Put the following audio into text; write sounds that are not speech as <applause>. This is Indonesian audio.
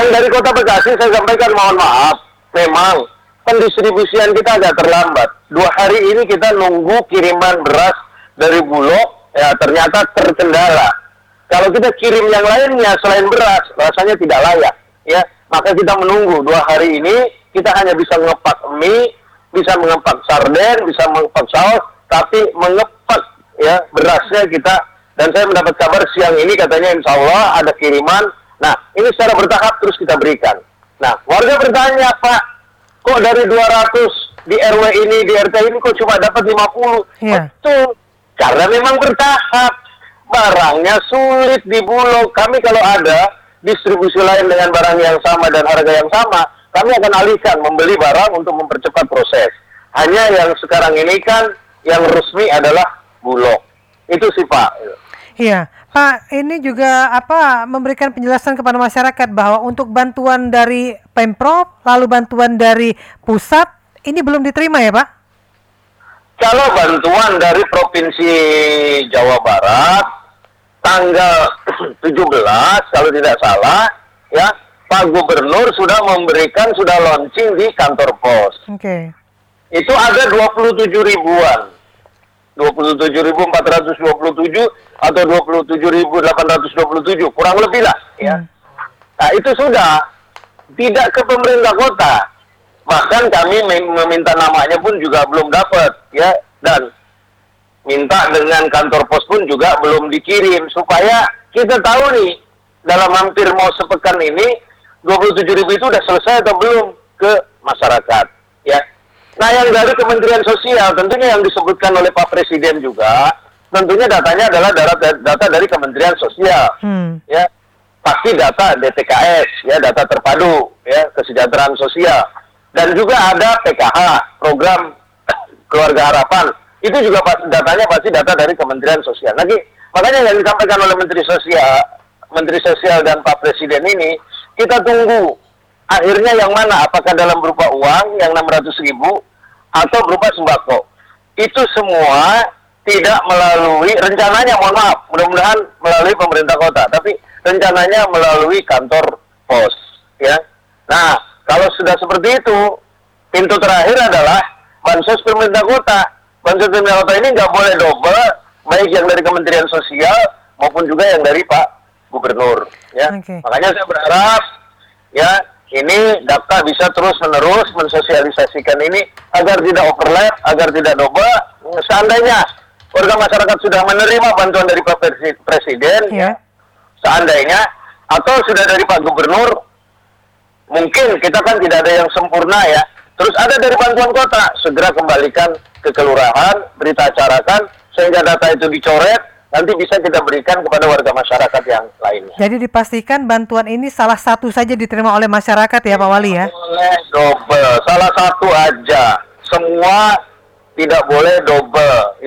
Yang dari Kota Bekasi saya sampaikan mohon maaf, memang pendistribusian kita agak terlambat. Dua hari ini kita nunggu kiriman beras dari Bulog, ya ternyata terkendala. Kalau kita kirim yang lainnya selain beras, rasanya tidak layak. Ya, maka kita menunggu dua hari ini kita hanya bisa ngepak mie, bisa mengepak sarden, bisa mengepak saus, tapi mengepak ya berasnya kita dan saya mendapat kabar siang ini katanya insya Allah ada kiriman. Nah ini secara bertahap terus kita berikan. Nah warga bertanya Pak, kok dari 200 di RW ini di RT ini kok cuma dapat 50? Iya. Betul, karena memang bertahap. Barangnya sulit di Bulog. Kami kalau ada distribusi lain dengan barang yang sama dan harga yang sama, kami akan alihkan membeli barang untuk mempercepat proses. Hanya yang sekarang ini kan yang resmi adalah Bulog. Itu sih Pak. Iya, Pak, ini juga apa memberikan penjelasan kepada masyarakat bahwa untuk bantuan dari Pemprov lalu bantuan dari pusat ini belum diterima ya, Pak? Kalau bantuan dari Provinsi Jawa Barat tanggal <clears throat> 17 kalau tidak salah ya Pak Gubernur sudah memberikan sudah launching di kantor pos. Oke. Itu ada 27 ribuan. 27.427 atau 27.827 kurang lebih lah ya. Hmm. Nah, itu sudah tidak ke pemerintah kota. Bahkan kami mem- meminta namanya pun juga belum dapat ya dan minta dengan kantor pos pun juga belum dikirim supaya kita tahu nih dalam hampir mau sepekan ini 27 ribu itu udah selesai atau belum ke masyarakat ya. Nah yang dari Kementerian Sosial tentunya yang disebutkan oleh Pak Presiden juga tentunya datanya adalah data, data dari Kementerian Sosial Hmm. ya pasti data DTKS ya data terpadu ya kesejahteraan sosial dan juga ada PKH program keluarga harapan itu juga pas- datanya pasti data dari Kementerian Sosial. Lagi makanya yang disampaikan oleh Menteri Sosial, Menteri Sosial dan Pak Presiden ini kita tunggu akhirnya yang mana? Apakah dalam berupa uang yang 600 ribu atau berupa sembako? Itu semua tidak melalui rencananya, mohon maaf, mudah-mudahan melalui pemerintah kota, tapi rencananya melalui kantor pos, ya. Nah, kalau sudah seperti itu, pintu terakhir adalah bansos pemerintah kota. Bansos pemerintah kota ini nggak boleh double, baik yang dari Kementerian Sosial maupun juga yang dari Pak Gubernur. Ya, Oke. makanya saya berharap ya ini data bisa terus menerus mensosialisasikan ini agar tidak overlap, agar tidak double. Seandainya warga masyarakat sudah menerima bantuan dari Pak Presi- Presiden, Ya. seandainya atau sudah dari Pak Gubernur mungkin kita kan tidak ada yang sempurna ya terus ada dari bantuan kota segera kembalikan ke kelurahan berita acarakan sehingga data itu dicoret nanti bisa kita berikan kepada warga masyarakat yang lainnya. Jadi dipastikan bantuan ini salah satu saja diterima oleh masyarakat ya, Pak Wali ya. boleh double. Salah satu aja. Semua tidak boleh double